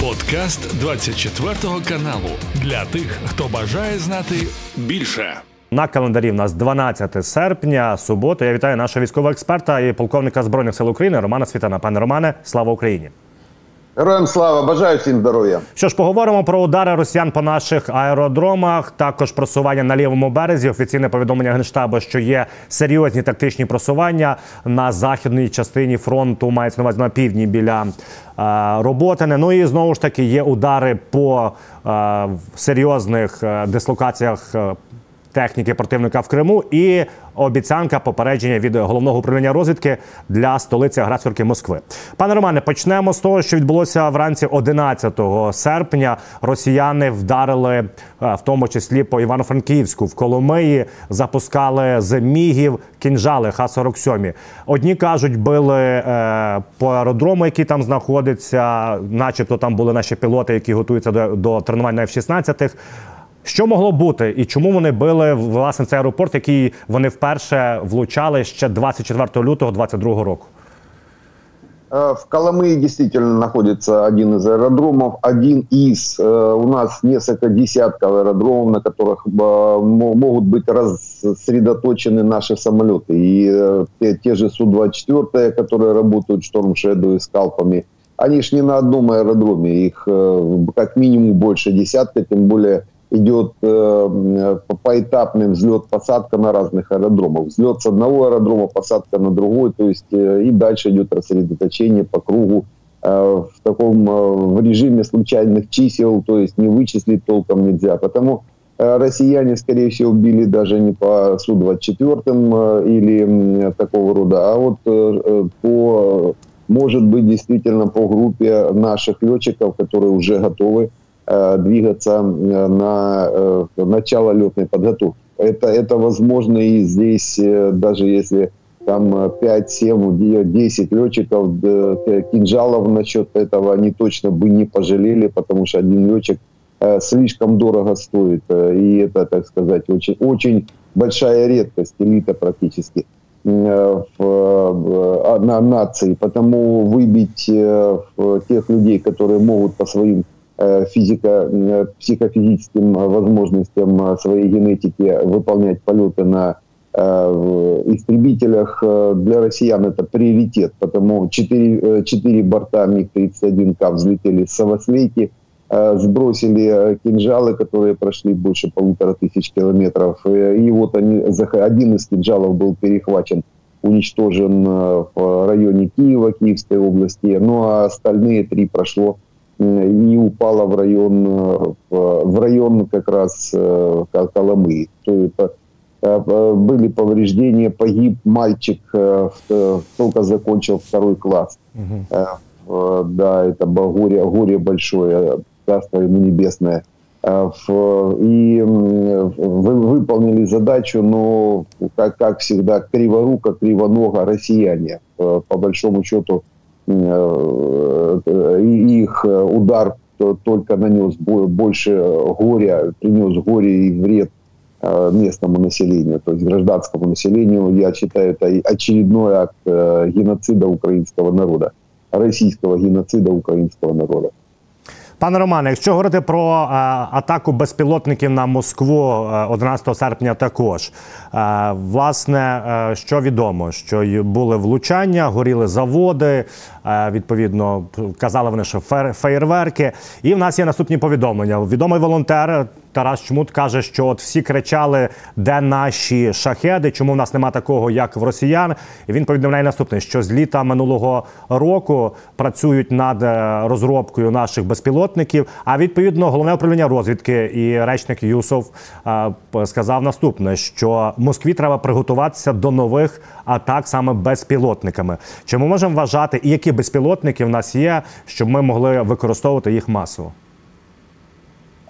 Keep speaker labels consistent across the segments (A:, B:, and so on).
A: Подкаст 24 каналу для тих, хто бажає знати більше.
B: На календарі в нас 12 серпня, субота. Я вітаю нашого військового експерта і полковника збройних сил України Романа Світана. Пане Романе, слава Україні!
C: Героям слава, бажаю всім здоров'я.
B: Що ж, поговоримо про удари росіян по наших аеродромах, також просування на лівому березі. Офіційне повідомлення генштабу, що є серйозні тактичні просування на західній частині фронту, мається на увазі на півдні біля е, Роботине. Ну і знову ж таки є удари по е, серйозних е, дислокаціях. Техніки противника в Криму і обіцянка попередження від головного управління розвідки для столиці агресорки Москви. Пане Романе, почнемо з того, що відбулося вранці 11 серпня. Росіяни вдарили е, в тому числі по Івано-Франківську в Коломиї, запускали з мігів кінжали Х-47. Одні кажуть, били е, по аеродрому, який там знаходиться, начебто там були наші пілоти, які готуються до, до тренувань на F-16. Що могло бути, і чому вони били власне цей аеропорт, який вони вперше влучали ще 24 лютого 2022 року?
C: Э, в Коломые действительно находится один из аэродромов. Один из, э, у нас несколько десятков аэродромов, на которых э, могут быть рассредоточены наши самолеты. И те, те же Су-24, которые работают Шторм Шеду и скалпами, они ж не на одном аэродроме. Их как минимум больше десятка, тем более идет э, поэтапный взлет-посадка на разных аэродромах. Взлет с одного аэродрома, посадка на другой, то есть э, и дальше идет рассредоточение по кругу э, в таком э, в режиме случайных чисел, то есть не вычислить толком нельзя. Потому э, россияне, скорее всего, били даже не по Су-24 э, или такого рода, а вот э, э, по, может быть, действительно по группе наших летчиков, которые уже готовы двигаться э, на э, начало летной подготовки. Это, это возможно и здесь, даже если там 5, 7, 10 летчиков, кинжалов насчет этого они точно бы не пожалели, потому что один летчик слишком дорого стоит. И это, так сказать, очень, очень большая редкость, элита практически в, на нации. Потому выбить тех людей, которые могут по своим Э, физико, э, психофизическим возможностям своей генетики выполнять полеты на э, истребителях для россиян это приоритет, потому 4, 4 борта МиГ-31К взлетели с Савослейки, сбросили кинжалы, которые прошли больше полутора тысяч километров. И вот они, один из кинжалов был перехвачен, уничтожен в районе Киева, Киевской области, ну а остальные три прошло и упала в район, э, в район как раз э, Коломы. То это э, были повреждения, погиб мальчик, только закончил второй класс. Угу. Да, это горе, горе большое, царство ему небесное. И выполнили задачу, но, как, как всегда, криворуко, кривоного россияне. По большому счету, их удар только нанес больше горя, принес горе и вред э, местному населению, то есть гражданскому населению. Я считаю, это очередной акт геноцида украинского народа, российского геноцида украинского народа.
B: Пане Романе, якщо говорити про е, атаку безпілотників на Москву 11 е, серпня, також е, власне, що відомо, що були влучання, горіли заводи. Відповідно, казали вони, що фейерверки. І в нас є наступні повідомлення. Відомий волонтер Тарас Чмут каже, що от всі кричали, де наші шахеди, чому в нас нема такого, як в росіян. І він повідомляє наступне: що з літа минулого року працюють над е, розробкою наших безпілотників. А відповідно, головне управління розвідки і речник Юсов е, сказав наступне: що Москві треба приготуватися до нових атак саме безпілотниками. Чи ми можемо вважати, і які безпілотники в нас є, щоб ми могли використовувати їх масово?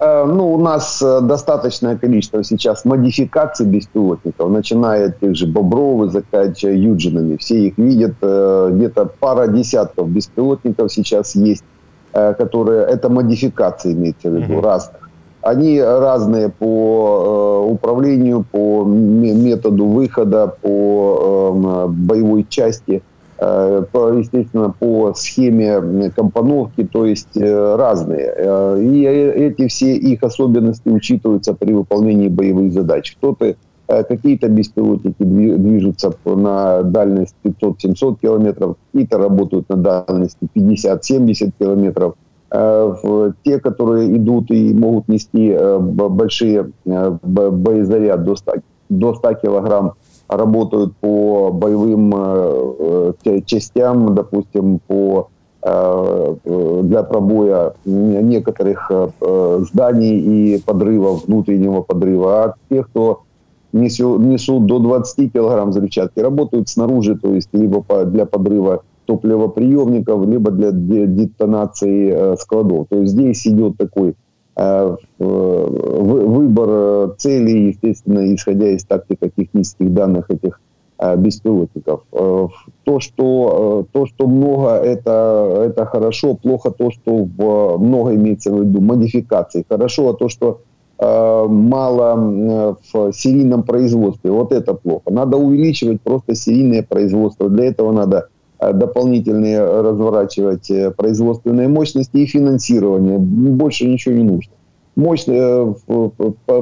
C: Э, ну, у нас э, достаточное количество сейчас модификаций беспилотников, начиная от тех же Бобровы, заканчивая Юджинами. Все их видят. Э, где-то пара десятков беспилотников сейчас есть, которые... Это модификации, имеется в виду, mm-hmm. разных. Они разные по управлению, по методу выхода, по боевой части – естественно, по схеме компоновки, то есть разные. И эти все их особенности учитываются при выполнении боевых задач. Кто-то какие-то беспилотники движутся на дальность 500-700 километров, какие-то работают на дальности 50-70 километров. Те, которые идут и могут нести большие боезаряд до 100, до 100 килограмм, работают по боевым э, э, частям, допустим, по э, для пробоя некоторых зданий и подрыва, внутреннего подрыва. А те, кто несут, несут до 20 килограмм взрывчатки, работают снаружи, то есть либо для подрыва топливоприемников, либо для детонации складов. То есть здесь идет такой выбор э, целей, естественно, исходя из тактико-технических данных этих э, беспилотников. То, что, то, что много, это, это хорошо, плохо то, что в, много имеется в виду модификаций. Хорошо, а то, что мало в серийном производстве, вот это плохо. Надо увеличивать просто серийное производство. Для этого надо дополнительные разворачивать э, производственные мощности и финансирование. Больше ничего не нужно. Э,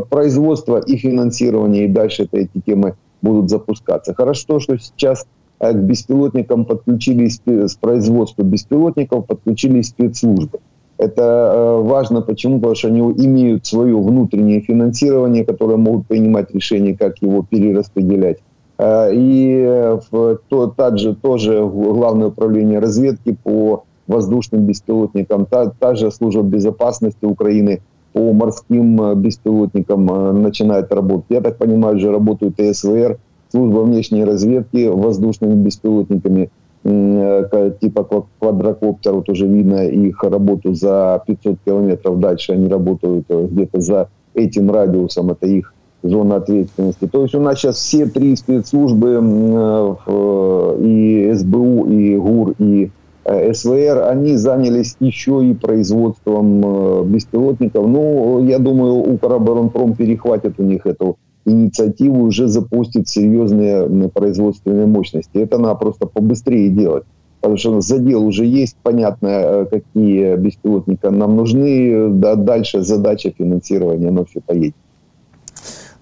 C: производство и финансирование, и дальше это, эти темы будут запускаться. Хорошо, что сейчас э, к беспилотникам подключились, с производства беспилотников подключились спецслужбы. Это важно, почему? Потому что они имеют свое внутреннее финансирование, которое могут принимать решения, как его перераспределять. И то, также тоже Главное управление разведки по воздушным беспилотникам, та, та же служба безопасности Украины по морским беспилотникам начинает работать. Я так понимаю, уже работают и СВР, служба внешней разведки воздушными беспилотниками типа квадрокоптеров, тоже видно их работу за 500 километров дальше, они работают где-то за этим радиусом, это их зона ответственности. То есть у нас сейчас все три спецслужбы э, и СБУ, и ГУР, и э, СВР, они занялись еще и производством э, беспилотников. Ну, я думаю, Укроборонпром перехватит у них эту инициативу, уже запустит серьезные производственные мощности. Это надо просто побыстрее делать. Потому что задел уже есть, понятно, какие беспилотники нам нужны. Да, дальше задача финансирования, оно все поедет.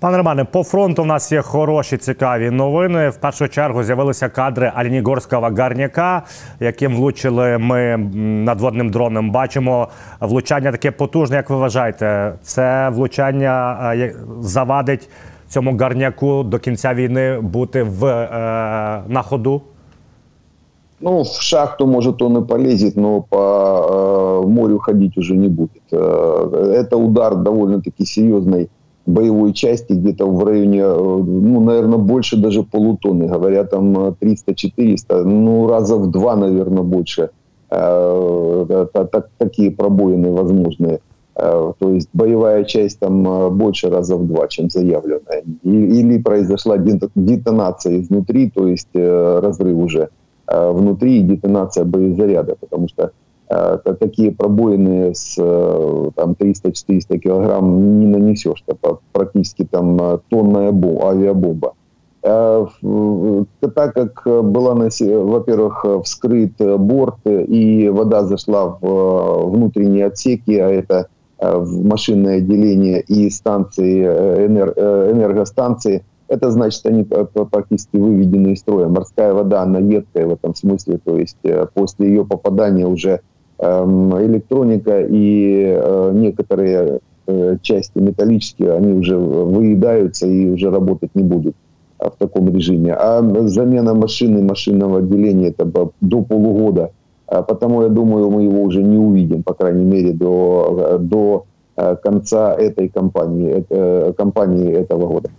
B: Пане Романе, по фронту у нас є хороші цікаві новини. В першу чергу з'явилися кадри Альнігорського гарняка, яким влучили ми надводним дроном. Бачимо влучання таке потужне. Як ви вважаєте, це влучання е, завадить цьому гарняку до кінця війни бути в е, на ходу?
C: Ну, в шахту, может, он и полезет, но по э, морю ходить уже не будет. Э, это удар довольно-таки серьезный боевой части где-то в районе, э, ну, наверное, больше даже полутонны. Говорят, там 300-400, э, ну, раза в два, наверное, больше. Э, так, такие пробоины возможные. То есть боевая часть там больше раза в два, чем заявленная. Или произошла детонация изнутри, то есть разрыв уже внутри и детонация боезаряда, потому что такие пробоины с там, 300-400 килограмм не нанесешь. Это практически там тонная бомба, авиабомба. Так как была, во-первых, вскрыт борт, и вода зашла в внутренние отсеки, а это в машинное отделение и станции, энергостанции, это значит, они практически выведены из строя. Морская вода, она едкая в этом смысле, то есть после ее попадания уже электроника и э, некоторые э, части металлические, они уже выедаются и уже работать не будут в таком режиме. А замена машины, машинного отделения это до полугода. А потому я думаю, мы его уже не увидим, по крайней мере, до, до э, конца этой кампании, кампании этого года.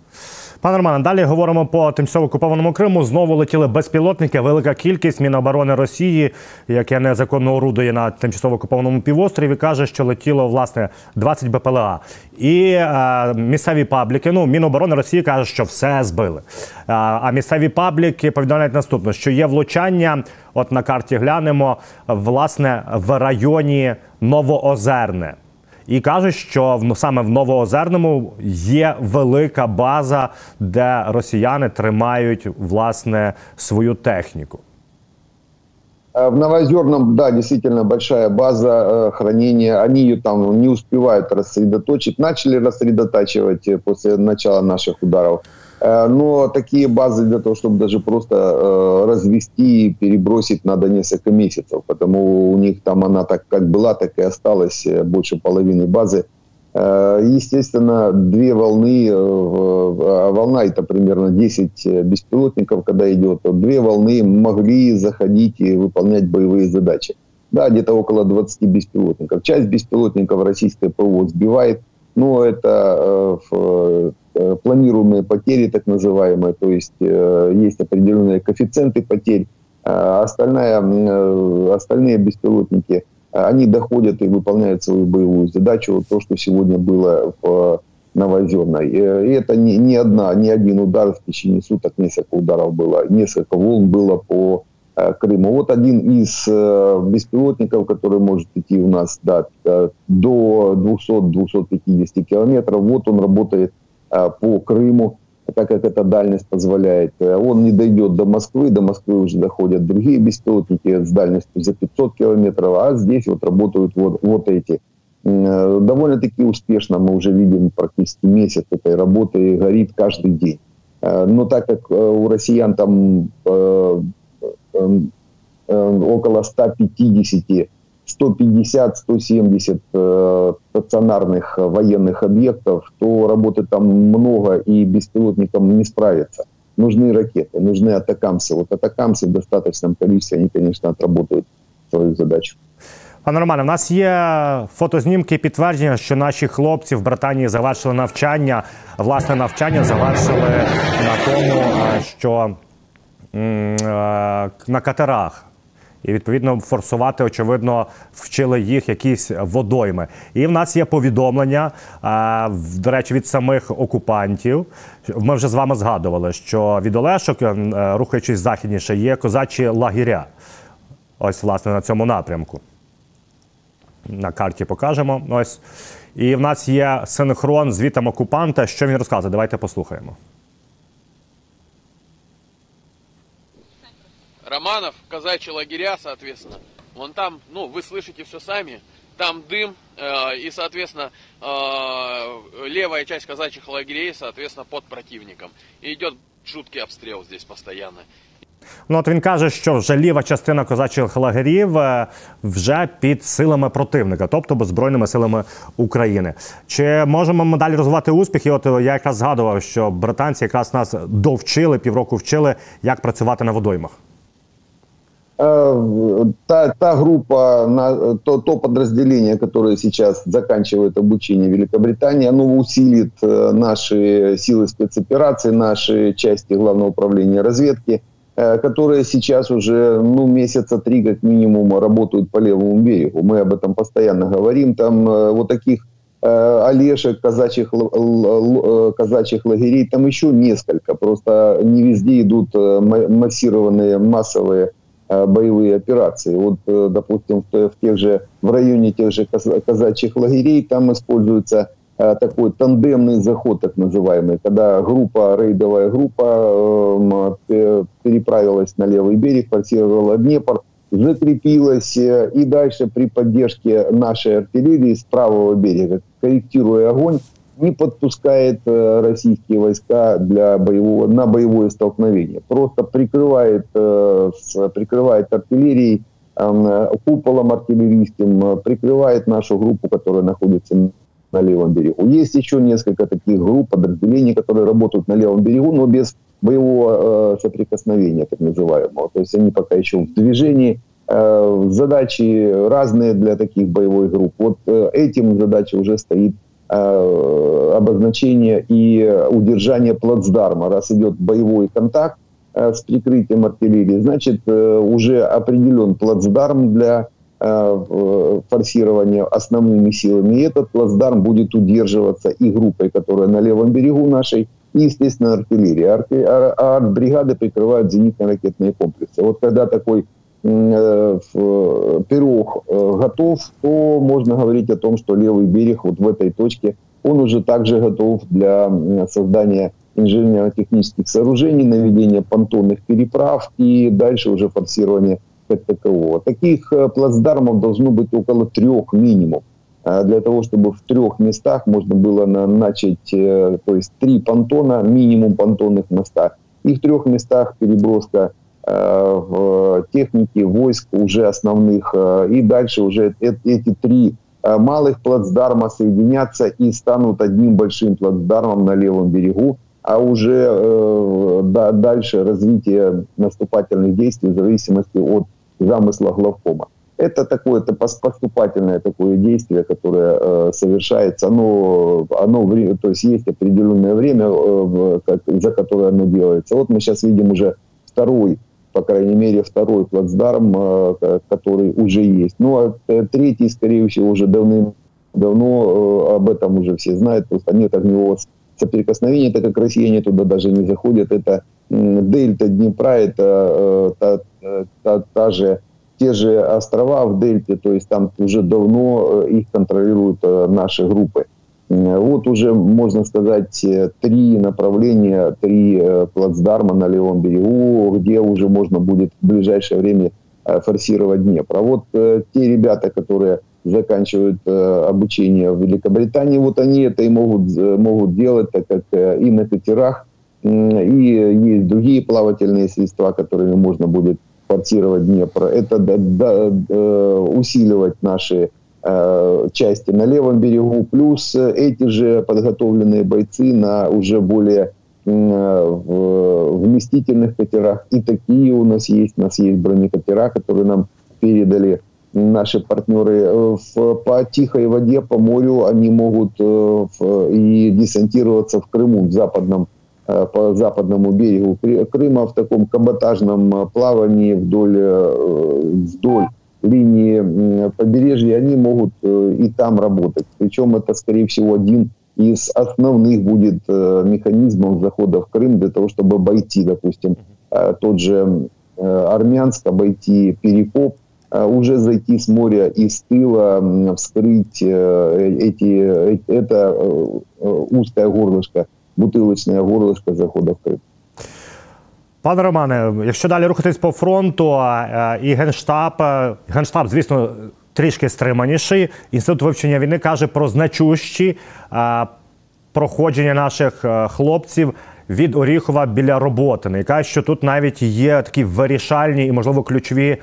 B: Пане Романе, далі говоримо по тимчасово окупованому Криму. Знову летіли безпілотники. Велика кількість Міноборони Росії, яке незаконно орудує на тимчасово окупованому півострові, каже, що летіло власне 20 БПЛА. І е, місцеві пабліки. Ну, Міноборони Росії каже, що все збили. Е, а місцеві пабліки повідомляють наступне, що є влучання. От на карті глянемо власне в районі Новоозерне. І кажуть, що саме в Новоозерному є велика база, де росіяни тримають власне свою техніку.
C: В Новоозерном, да, действительно большая база хранения. Они ее там не успевают рассредоточить. Начали рассредотачивать после начала наших ударов. Но такие базы для того, чтобы даже просто развести и перебросить, надо несколько месяцев. Потому у них там она так как была, так и осталась больше половины базы Э, естественно, две волны, э, а волна это примерно 10 э, беспилотников, когда идет, две волны могли заходить и выполнять боевые задачи. Да, где-то около 20 беспилотников. Часть беспилотников российская ПВО сбивает, но это планируемые потери, так называемые, то есть есть определенные коэффициенты потерь. А остальная, остальные беспилотники – они доходят и выполняют свою боевую задачу, то, что сегодня было в Новозерной. И это не, не, одна, не один удар в течение суток, несколько ударов было, несколько волн было по э, Крыму. Вот один из э, беспилотников, который может идти у нас да, э, до 200-250 километров, вот он работает по Крыму так как эта дальность позволяет. Он не дойдет до Москвы, до Москвы уже доходят другие беспилотники с дальностью за 500 километров, а здесь вот работают вот, вот эти. Довольно-таки успешно мы уже видим практически месяц этой работы, горит каждый день. Но так как у россиян там около 150 150-170 э, стационарных военных объектов, то работы там много и беспилотникам не справиться. Нужны ракеты, нужны атакамсы. Вот атакамсы в достаточном количестве, они, конечно, отработают свою задачу.
B: Пане Романе, в нас є фотознімки і підтвердження, що наші хлопці в Британії завершили навчання. Власне навчання завершили на тому, е, що е, на катерах і відповідно форсувати, очевидно, вчили їх якісь водойми. І в нас є повідомлення, до речі, від самих окупантів. Ми вже з вами згадували, що від Олешок, е, рухаючись західніше, є козачі лагеря. Ось, власне, на цьому напрямку. На карті покажемо. Ось. І в нас є синхрон з вітом окупанта. Що він розказує? Давайте послухаємо.
D: Романов, казачьи лагеря, соответственно. Вон там, ну, вы слышите все сами, там дым, э, и, соответственно, э, левая часть казачьих лагерей, соответственно, под противником. И идет жуткий обстрел здесь постоянно.
B: Ну, от він каже, що вже ліва частина козачих лагерів е, вже під силами противника, тобто беззбройними силами України. Чи можемо ми далі розвивати успіхи? От я якраз згадував, що британці якраз нас довчили півроку вчили, як працювати на водоймах.
C: Э, та, та группа, то, то подразделение, которое сейчас заканчивает обучение в Великобритании, оно усилит э, наши силы спецопераций, наши части Главного управления разведки, э, которые сейчас уже ну, месяца три как минимум работают по левому берегу. Мы об этом постоянно говорим. Там вот таких Олешек, казачьих, казачьих лагерей, там еще несколько. Просто не везде идут массированные, массовые боевые операции. Вот, э, допустим, в, тех же, в районе тех же казачьих лагерей там используется э, такой тандемный заход, так называемый, когда группа, рейдовая группа переправилась на левый берег, форсировала Днепр, закрепилась и дальше при поддержке нашей артиллерии с правого берега, корректируя огонь, не подпускает э, российские войска для боевого, на боевое столкновение. Просто прикрывает, э, прикрывает артиллерией, куполом артиллерийским, э, прикрывает нашу группу, которая находится на левом берегу. Есть еще несколько таких групп, подразделений, которые работают на левом берегу, но без боевого соприкосновения, так называемого. То есть они пока еще в движении. Задачи разные для таких боевых групп. Вот этим задача уже стоит обозначение и удержание плацдарма. Раз идет боевой контакт э, с прикрытием артиллерии, значит э, уже определен плацдарм для форсирования основными силами. И этот плацдарм будет удерживаться и группой, которая на левом берегу нашей, и, естественно, артиллерии. Арти... А бригады прикрывают зенитно-ракетные комплексы. Вот когда такой Э, пирог э, готов, то можно говорить о том, что левый берег вот в этой точке, он уже также готов для создания инженерно-технических сооружений, наведения понтонных переправ и дальше уже форсирование как такового. Таких плацдармов должно быть около трех минимум для того, чтобы в трех местах можно было начать, то есть три понтона, минимум понтонных моста, и в трех местах переброска в техники, войск уже основных, и дальше уже эти три малых плацдарма соединятся и станут одним большим плацдармом на левом берегу, а уже э, да, дальше развитие наступательных действий в зависимости от замысла главкома. Это такое это поступательное такое действие, которое э, совершается, оно, оно, то есть есть определенное время, э, как, за которое оно делается. Вот мы сейчас видим уже второй, по крайней мере, второй плацдарм, э, который уже есть. Ну, а э, третий, скорее всего, уже давным-давно э, об этом уже все знают, просто нет огневого соприкосновения, так как россияне туда даже не заходят. Это дельта Днепра, это та, та, та же те же острова в Дельте, то есть там уже давно их контролируют наши группы. Вот уже, можно сказать, три направления, три плацдарма на левом берегу, где уже можно будет в ближайшее время форсировать Днепр. А вот те ребята, которые заканчивают э, обучение в Великобритании, вот они это и могут, э, могут делать, так как э, и на катерах, и есть другие плавательные средства, которыми можно будет форсировать Днепр. Это усиливать наши части на левом берегу, плюс эти же подготовленные бойцы на уже более вместительных катерах. И такие у нас есть. У нас есть бронекатера, которые нам передали наши партнеры э, в, по тихой воде, по морю, они могут э, в, и десантироваться в Крыму, в западном, э, по западному берегу Крыма, в таком каботажном плавании вдоль, вдоль линии побережья, они могут и там работать. Причем это, скорее всего, один из основных будет механизмов захода в Крым для того, чтобы обойти, допустим, тот же Армянск, обойти Перекоп, Э, уже зайти с моря и с тыла, вскрыть э, эти, э, это узкое горлышко, бутилочне горлышко заходу в Крим.
B: Пане Романе, якщо далі рухатись по фронту, і генштаб, генштаб, звісно, трішки стриманіший. Інститут вивчення війни каже про значущі проходження наших хлопців від Оріхова біля роботи. І каже, що тут навіть є такі вирішальні і, можливо, ключові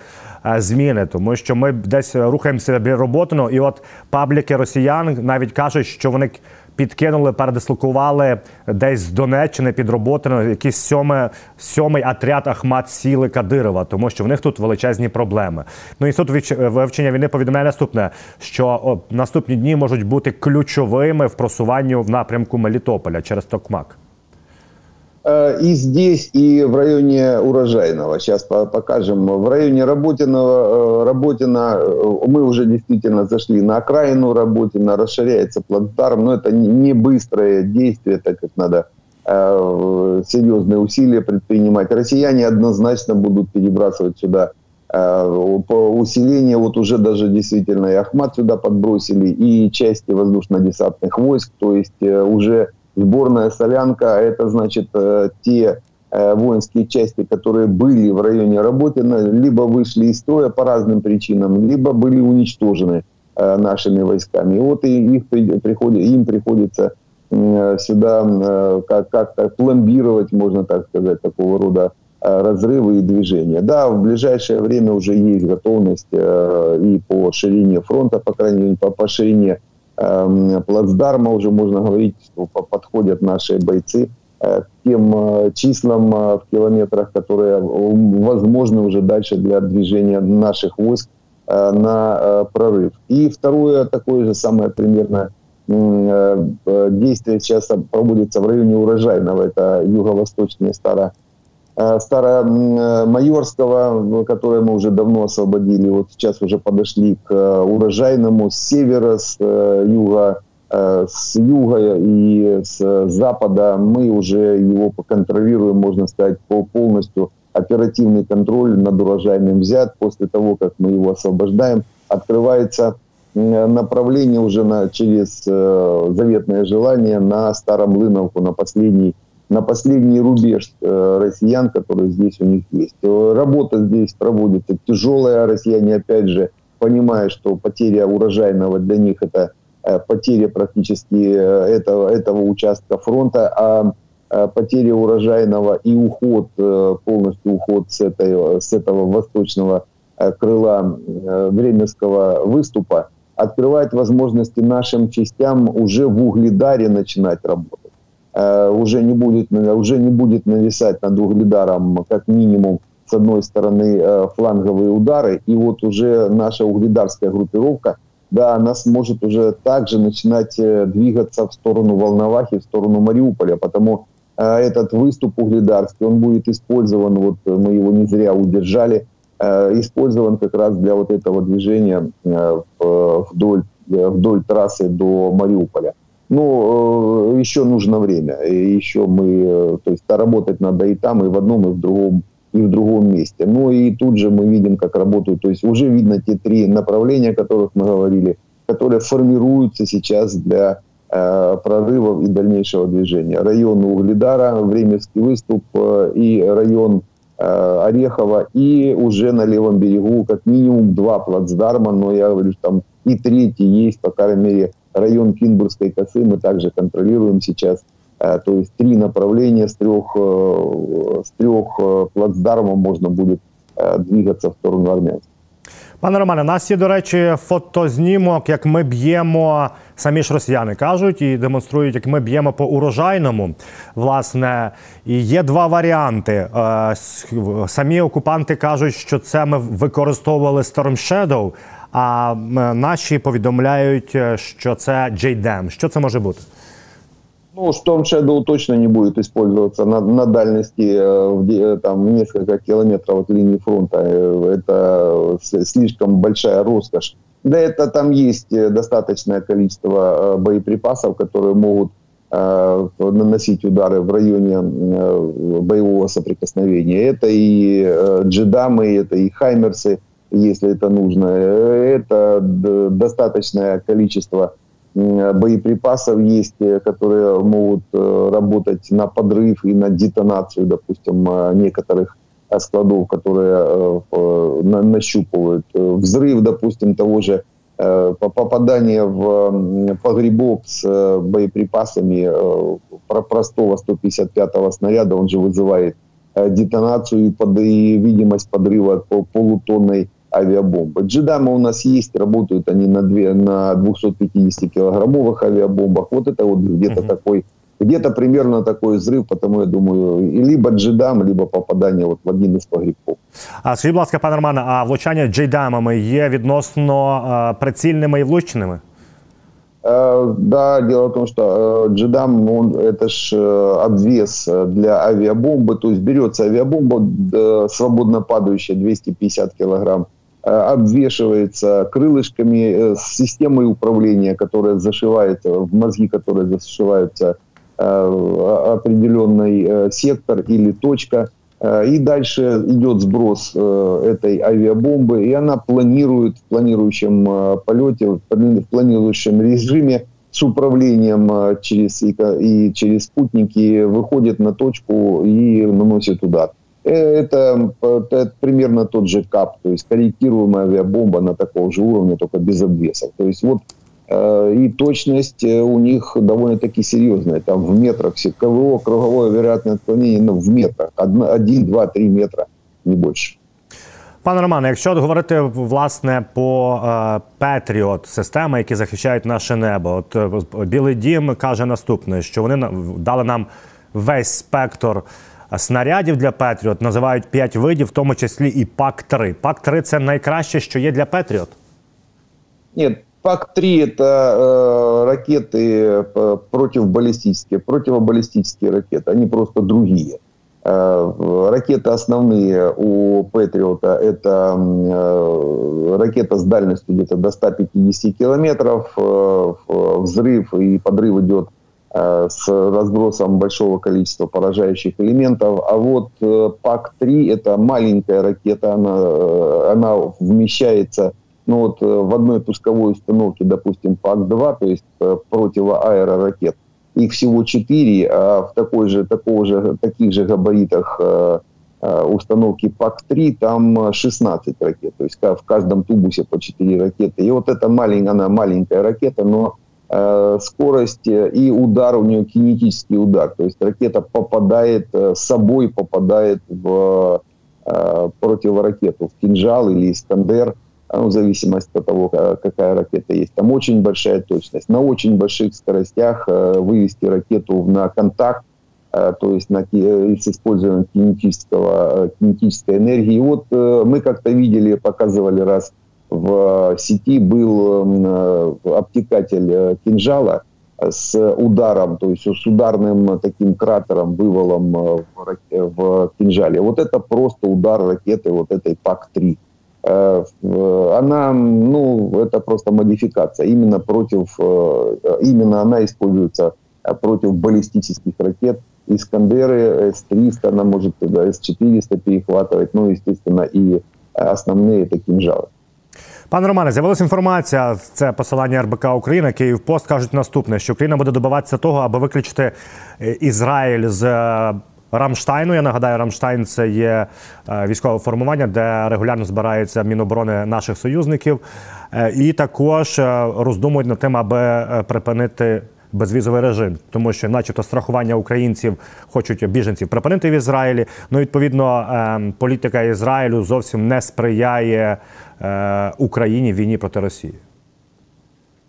B: зміни, тому що ми десь рухаємося біля роботи. І от пабліки росіян навіть кажуть, що вони підкинули, передислокували десь з Донеччини під роботину якийсь сьоме, сьомий отряд Ахмат Сіли Кадирова, тому що в них тут величезні проблеми. Ну інститут вивчення війни повідомляє наступне, що наступні дні можуть бути ключовими в просуванні в напрямку Мелітополя через Токмак.
C: Э, и здесь, и в районе Урожайного. Сейчас покажем. В районе Работиного, э, Работина э, мы уже действительно зашли на окраину Работина, расширяется плацдарм, но это не быстрое действие, так как надо серьезные усилия предпринимать. Россияне однозначно будут перебрасывать сюда по усилению, вот уже даже действительно и Ахмат сюда подбросили, и части воздушно-десантных войск, то есть уже сборная солянка, это значит э, те э, воинские части, которые были в районе Работина, либо вышли из строя по разным причинам, либо были уничтожены э, нашими войсками. И вот и их приходит, им приходится сюда как- как-то пломбировать, можно так сказать, такого рода разрывы и движения. Да, в ближайшее время уже есть готовность и по ширине фронта, по крайней мере, по, по ширине плацдарма уже можно говорить, что подходят наши бойцы э, к тем э, числам э, в километрах, которые возможны уже дальше для движения наших войск на прорыв. И второе такое же самое примерно действие сейчас проводится в районе Урожайного, это юго-восточная старая Старомайорского, которое мы уже давно освободили. Вот сейчас уже подошли к э, урожайному с севера, с э, юга, с юга и с запада. Мы уже его контролируем, можно сказать, по полностью оперативный контроль над урожайным взят. После того, как мы его освобождаем, открывается направление уже на, через заветное желание на Старомлыновку, на последний на последний рубеж э, россиян, которые здесь у них есть. Работа здесь проводится тяжелая. Россияне, опять же, понимая, что потеря урожайного для них это потеря практически этого, этого участка фронта, а потеря урожайного и уход, полностью уход с, этой, с этого восточного крыла Временского выступа открывает возможности нашим частям уже в Угледаре начинать работать. Э, уже не будет, уже не будет нависать над Угледаром как минимум с одной стороны э, фланговые удары, и вот уже наша угледарская группировка, да, она сможет уже также начинать э, двигаться в сторону Волновахи, в сторону Мариуполя, потому этот выступ угледарский, он будет использован, вот мы его не зря удержали, использован как раз для вот этого движения вдоль, вдоль трассы до Мариуполя. Но э, еще нужно время, и еще мы, то есть работать надо и там, и в одном, и в другом, и в другом месте. Ну и тут же мы видим, как работают, то есть уже видно те три направления, о которых мы говорили, которые формируются сейчас для э, прорывов и дальнейшего движения. Район Угледара, Временский выступ э, и район Э, Орехова, и уже на левом берегу как минимум два плацдарма, но я говорю, что там и третий есть, по крайней мере, район Кинбургской косы мы также контролируем сейчас. Э, то есть три направления с трех, э, с трех плацдармов можно будет двигаться в сторону Армянска.
B: Пане Романе, у нас є, до речі, фотознімок, як ми б'ємо, самі ж росіяни кажуть і демонструють, як ми б'ємо по урожайному. Власне, і є два варіанти. Е, самі окупанти кажуть, що це ми використовували Storm Shadow, а наші повідомляють, що це JDAM. Що це може бути?
C: Ну, Storm Shadow точно не будет использоваться на, на дальности э, в, э, там, несколько километров от линии фронта. Э, это слишком большая роскошь. Да, это там есть достаточное количество боеприпасов, которые могут э, наносить удары в районе э, боевого соприкосновения. Это и э, джедамы, это и хаймерсы, если это нужно. Это достаточное количество боеприпасов есть, э, которые могут э, работать на подрыв и на детонацию, допустим, э, некоторых складов, которые нащупывают. Взрыв, допустим, того же попадание в погребок с боеприпасами простого 155-го снаряда, он же вызывает детонацию и видимость подрыва полутонной авиабомбы. Джедамы у нас есть, работают они на, две, на 250-килограммовых авиабомбах. Вот это вот где-то угу. такой, где-то примерно такой взрыв, потому я думаю, либо джедам, либо попадание вот в один із погрібків.
B: А скажіть, будь ласка, пане Романе, а влучання джейдамами є відносно е, прицільними і влучними?
C: Uh, да, дело в том, что uh, джедам, он, это ж uh, обвес для авиабомбы, то есть берется авиабомба свободно падающая 250 килограмм, Э, обвешивается крылышками э, с системой управления, которая зашивается, в мозги которые зашиваются э, определенный сектор или точка. И дальше идет сброс этой авиабомбы, и она планирует в планирующем полете, в планирующем режиме с управлением через, и через спутники выходит на точку и наносит удар. Э, это, это примерно тот же КАП, то есть корректируемая авиабомба на такого же уровня, только без обвесов. То есть вот э, и точность э, у них довольно-таки серьезная. Там в метрах все КВО, круговое вероятное отклонение ну, в метрах. Один, два, три метра, не больше.
B: Пане Романе, якщо от говорити власне по Петріот системи, які захищають наше небо, от Білий Дім каже наступне: що вони дали нам весь спектр снарядів для Петріот називають п'ять видів, в тому числі і ПАК-3. ПАК-3 – це найкраще, що є для Петріот?
C: Ні, ПАК-3 – это э, ракеты противобаллистические, противобаллистические ракеты, они просто другие. Э, ракеты основные у Патриота – это э, ракета с дальностью где-то до 150 километров, э, взрыв и подрыв идет Э, с разбросом большого количества поражающих элементов. А вот э, ПАК-3 это маленькая ракета, она, э, она вмещается ну вот в одной пусковой установке, допустим, ПАК-2, то есть противоаэроракет, их всего 4, а в такой же, такого же, таких же габаритах установки ПАК-3 там 16 ракет. То есть в каждом тубусе по 4 ракеты. И вот эта маленькая, она маленькая ракета, но скорость и удар у нее кинетический удар. То есть ракета попадает, с собой попадает в противоракету, в кинжал или Искандер – ну, в зависимости от того, какая ракета есть. Там очень большая точность. На очень больших скоростях э, вывести ракету на контакт, э, то есть на, с использованием кинетического, э, кинетической энергии. И вот мы как-то видели, показывали раз в сети, был обтекатель кинжала с ударом, то есть с ударным таким кратером, вывалом в, в кинжале. Вот это просто удар ракеты вот этой ПАК-3. Э, она, ну, это просто модификация. Именно против, э, именно она используется э, против баллистических ракет. Искандеры, С-300, она может С-400 перехватывать, ну, естественно, и основные это кинжалы.
B: Пане Романе, з'явилася інформація. Це посилання РБК Україна. Київпост кажуть наступне: що Україна буде добиватися того, аби виключити Ізраїль з Рамштайну. Я нагадаю, Рамштайн це є е, військове формування, де регулярно збираються міноборони наших союзників, е, і також е, роздумують над тим, аби припинити Безвізовий режим, тому що, начебто, страхування українців хочуть біженців припинити в Ізраїлі. Ну, відповідно, політика Ізраїлю зовсім не сприяє Україні в війні проти Росії.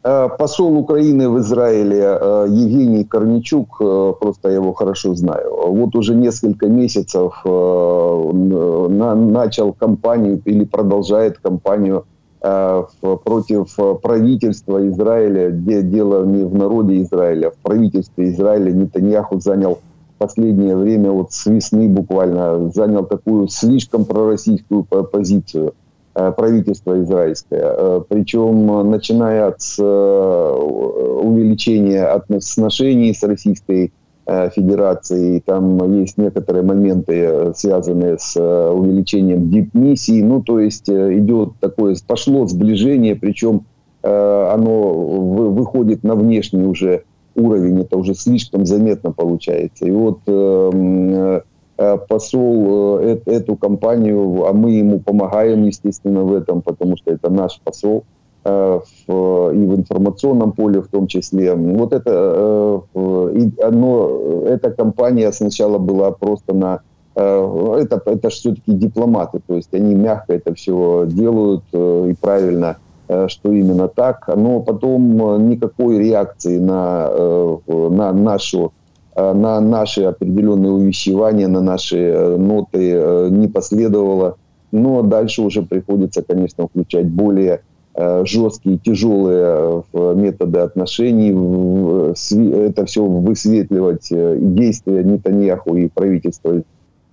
C: Э, посол Украины в Израиле э, Евгений Корничук, э, просто я его хорошо знаю, вот уже несколько месяцев начал кампанию или продолжает кампанию Против правительства Израиля, где дело не в народе Израиля, в правительстве Израиля Нетаньяху занял последнее время, вот с весны буквально, занял такую слишком пророссийскую позицию – Э, правительство израильское. Э, Причем, начиная э, увеличения отношений с Российской там есть некоторые моменты, связанные с увеличением дипмиссий, ну, то есть идет такое, пошло сближение, причем оно выходит на внешний уже уровень, это уже слишком заметно получается. И вот Э, посол э, эту компанию, а мы ему помогаем, естественно, в этом, потому что это наш посол. э, в, и в информационном поле в том числе. Вот это, оно, эта компания сначала была просто на это, это же все-таки дипломаты, то есть они мягко это все делают и правильно, что именно так, но потом никакой реакции на, на нашу Э, на наши определенные увещевания, на наши э, ноты э, не последовало. Но дальше уже приходится, конечно, включать более жесткие, тяжелые методы отношений, это все высветливать действия Нетаньяху и правительства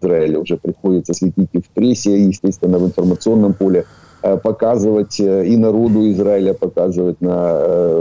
C: Израиля уже приходится светить и в прессе, естественно, в информационном поле, показывать и народу Израиля, показывать на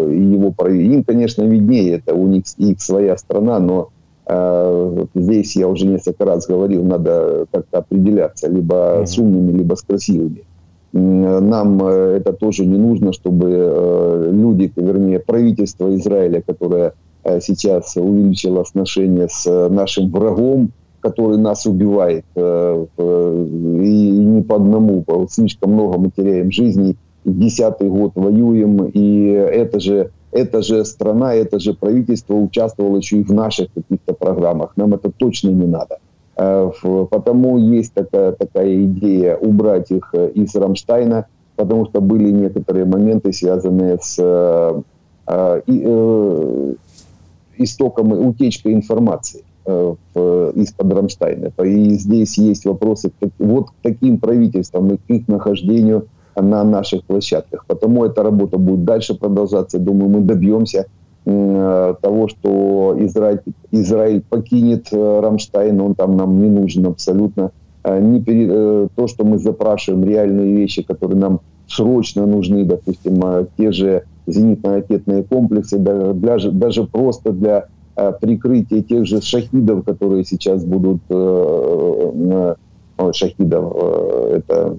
C: его Им, конечно, виднее, это у них их своя страна, но э, здесь я уже несколько раз говорил, надо как-то определяться либо с умными, либо с красивыми. Нам э, это тоже не нужно, чтобы э, люди, вернее, правительство Израиля, которое э, сейчас увеличило отношения с нашим врагом, который нас убивает, и не по одному, слишком много мы теряем жизней, десятый год воюем, и это же эта же страна, это же правительство участвовало еще и в наших каких-то программах. Нам это точно не надо. Э, потому есть такая, такая идея убрать их э, из Рамштайна, потому что были некоторые моменты, связанные с э, истоком, утечкой информации из-под Рамштайна. И здесь есть вопросы вот к таким правительствам и к их нахождению – на наших площадках. Потому эта работа будет дальше продолжаться. Думаю, мы добьемся э, того, что Израиль, Израиль покинет э, Рамштайн, он там нам не нужен абсолютно. Э, не перед, то, что мы запрашиваем, реальные вещи, которые нам срочно нужны, допустим, те же зенитно-ракетные комплексы, даже, даже просто для прикрытия тех же шахидов, которые сейчас будут, шахидов, это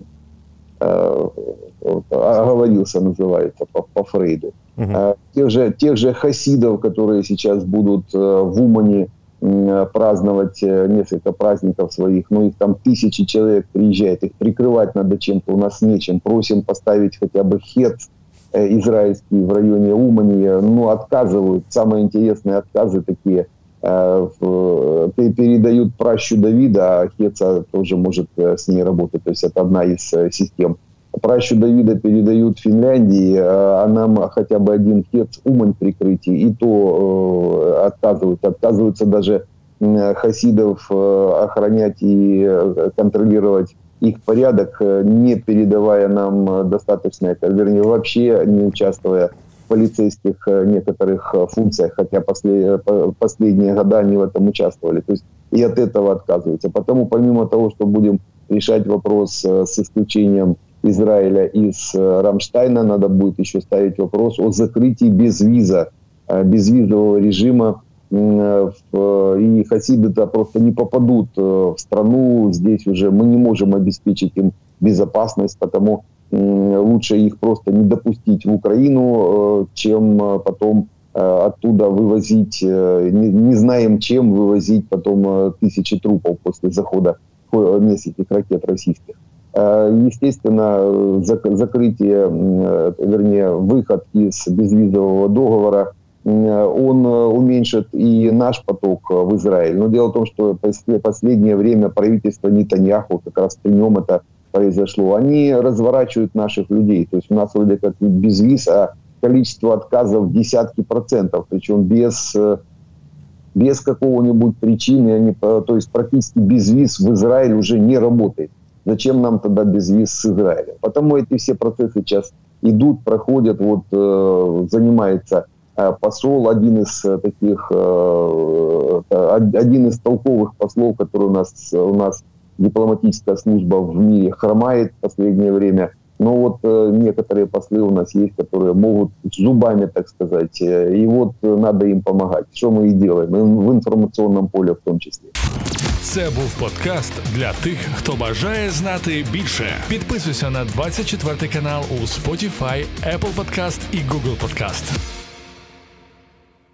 C: оговорился, называется, по, по Фрейду. Угу. Тех, же, тех же хасидов, которые сейчас будут в Умане праздновать несколько праздников своих, ну их там тысячи человек приезжает, их прикрывать надо чем-то, у нас нечем, просим поставить хотя бы хец израильский в районе Умани, ну отказывают, самые интересные отказы такие – Э, передают пращу Давида, а Хеца тоже может э, с ней работать. То есть это одна из э, систем. Пращу Давида передают Финляндии, а нам хотя бы один Хец Умань прикрытие, и то отказывают. Отказываются даже хасидов охранять и контролировать их порядок, не передавая нам достаточно, вернее, вообще не участвуя полицейских э, некоторых э, функциях, хотя э, последние года они в этом участвовали. То есть и от этого отказываются. Потому помимо того, что будем решать вопрос с исключением Израиля из Рамштайна, надо будет еще ставить вопрос о закрытии без виза, безвизового режима и хасиды-то просто не попадут в страну. Здесь уже мы не можем обеспечить им безопасность, потому лучше их просто не допустить в Украину, э, чем э, потом э, оттуда вывозить, не, не знаем чем вывозить потом тысячи трупов после захода нескольких ракет российских. Естественно, закрытие, вернее, выход из безвизового договора, он уменьшит и наш поток в Израиль. Но дело в том, что в последнее время правительство Нетаньяху, как раз при нем это произошло, они разворачивают наших людей. То есть у нас вроде как без виз, а количество отказов десятки процентов, причем без, э, без какого-нибудь причины, они, то есть практически без виз в Израиле уже не работает. Зачем нам тогда без виз с Израиля? Потому эти все процессы сейчас идут, проходят, вот э, занимается э, посол, один из таких, один из толковых послов, который у нас, у нас дипломатическая служба в мире хромает в последнее время. Но вот э, некоторые послы у нас есть, которые могут с зубами, так сказать, э, и вот э, надо им помогать. Что мы и делаем, в информационном поле в том числе.
A: Це був подкаст для тих, хто бажає знати більше. Підписуйся на 24 канал у Spotify, Apple Podcast і Google Podcast.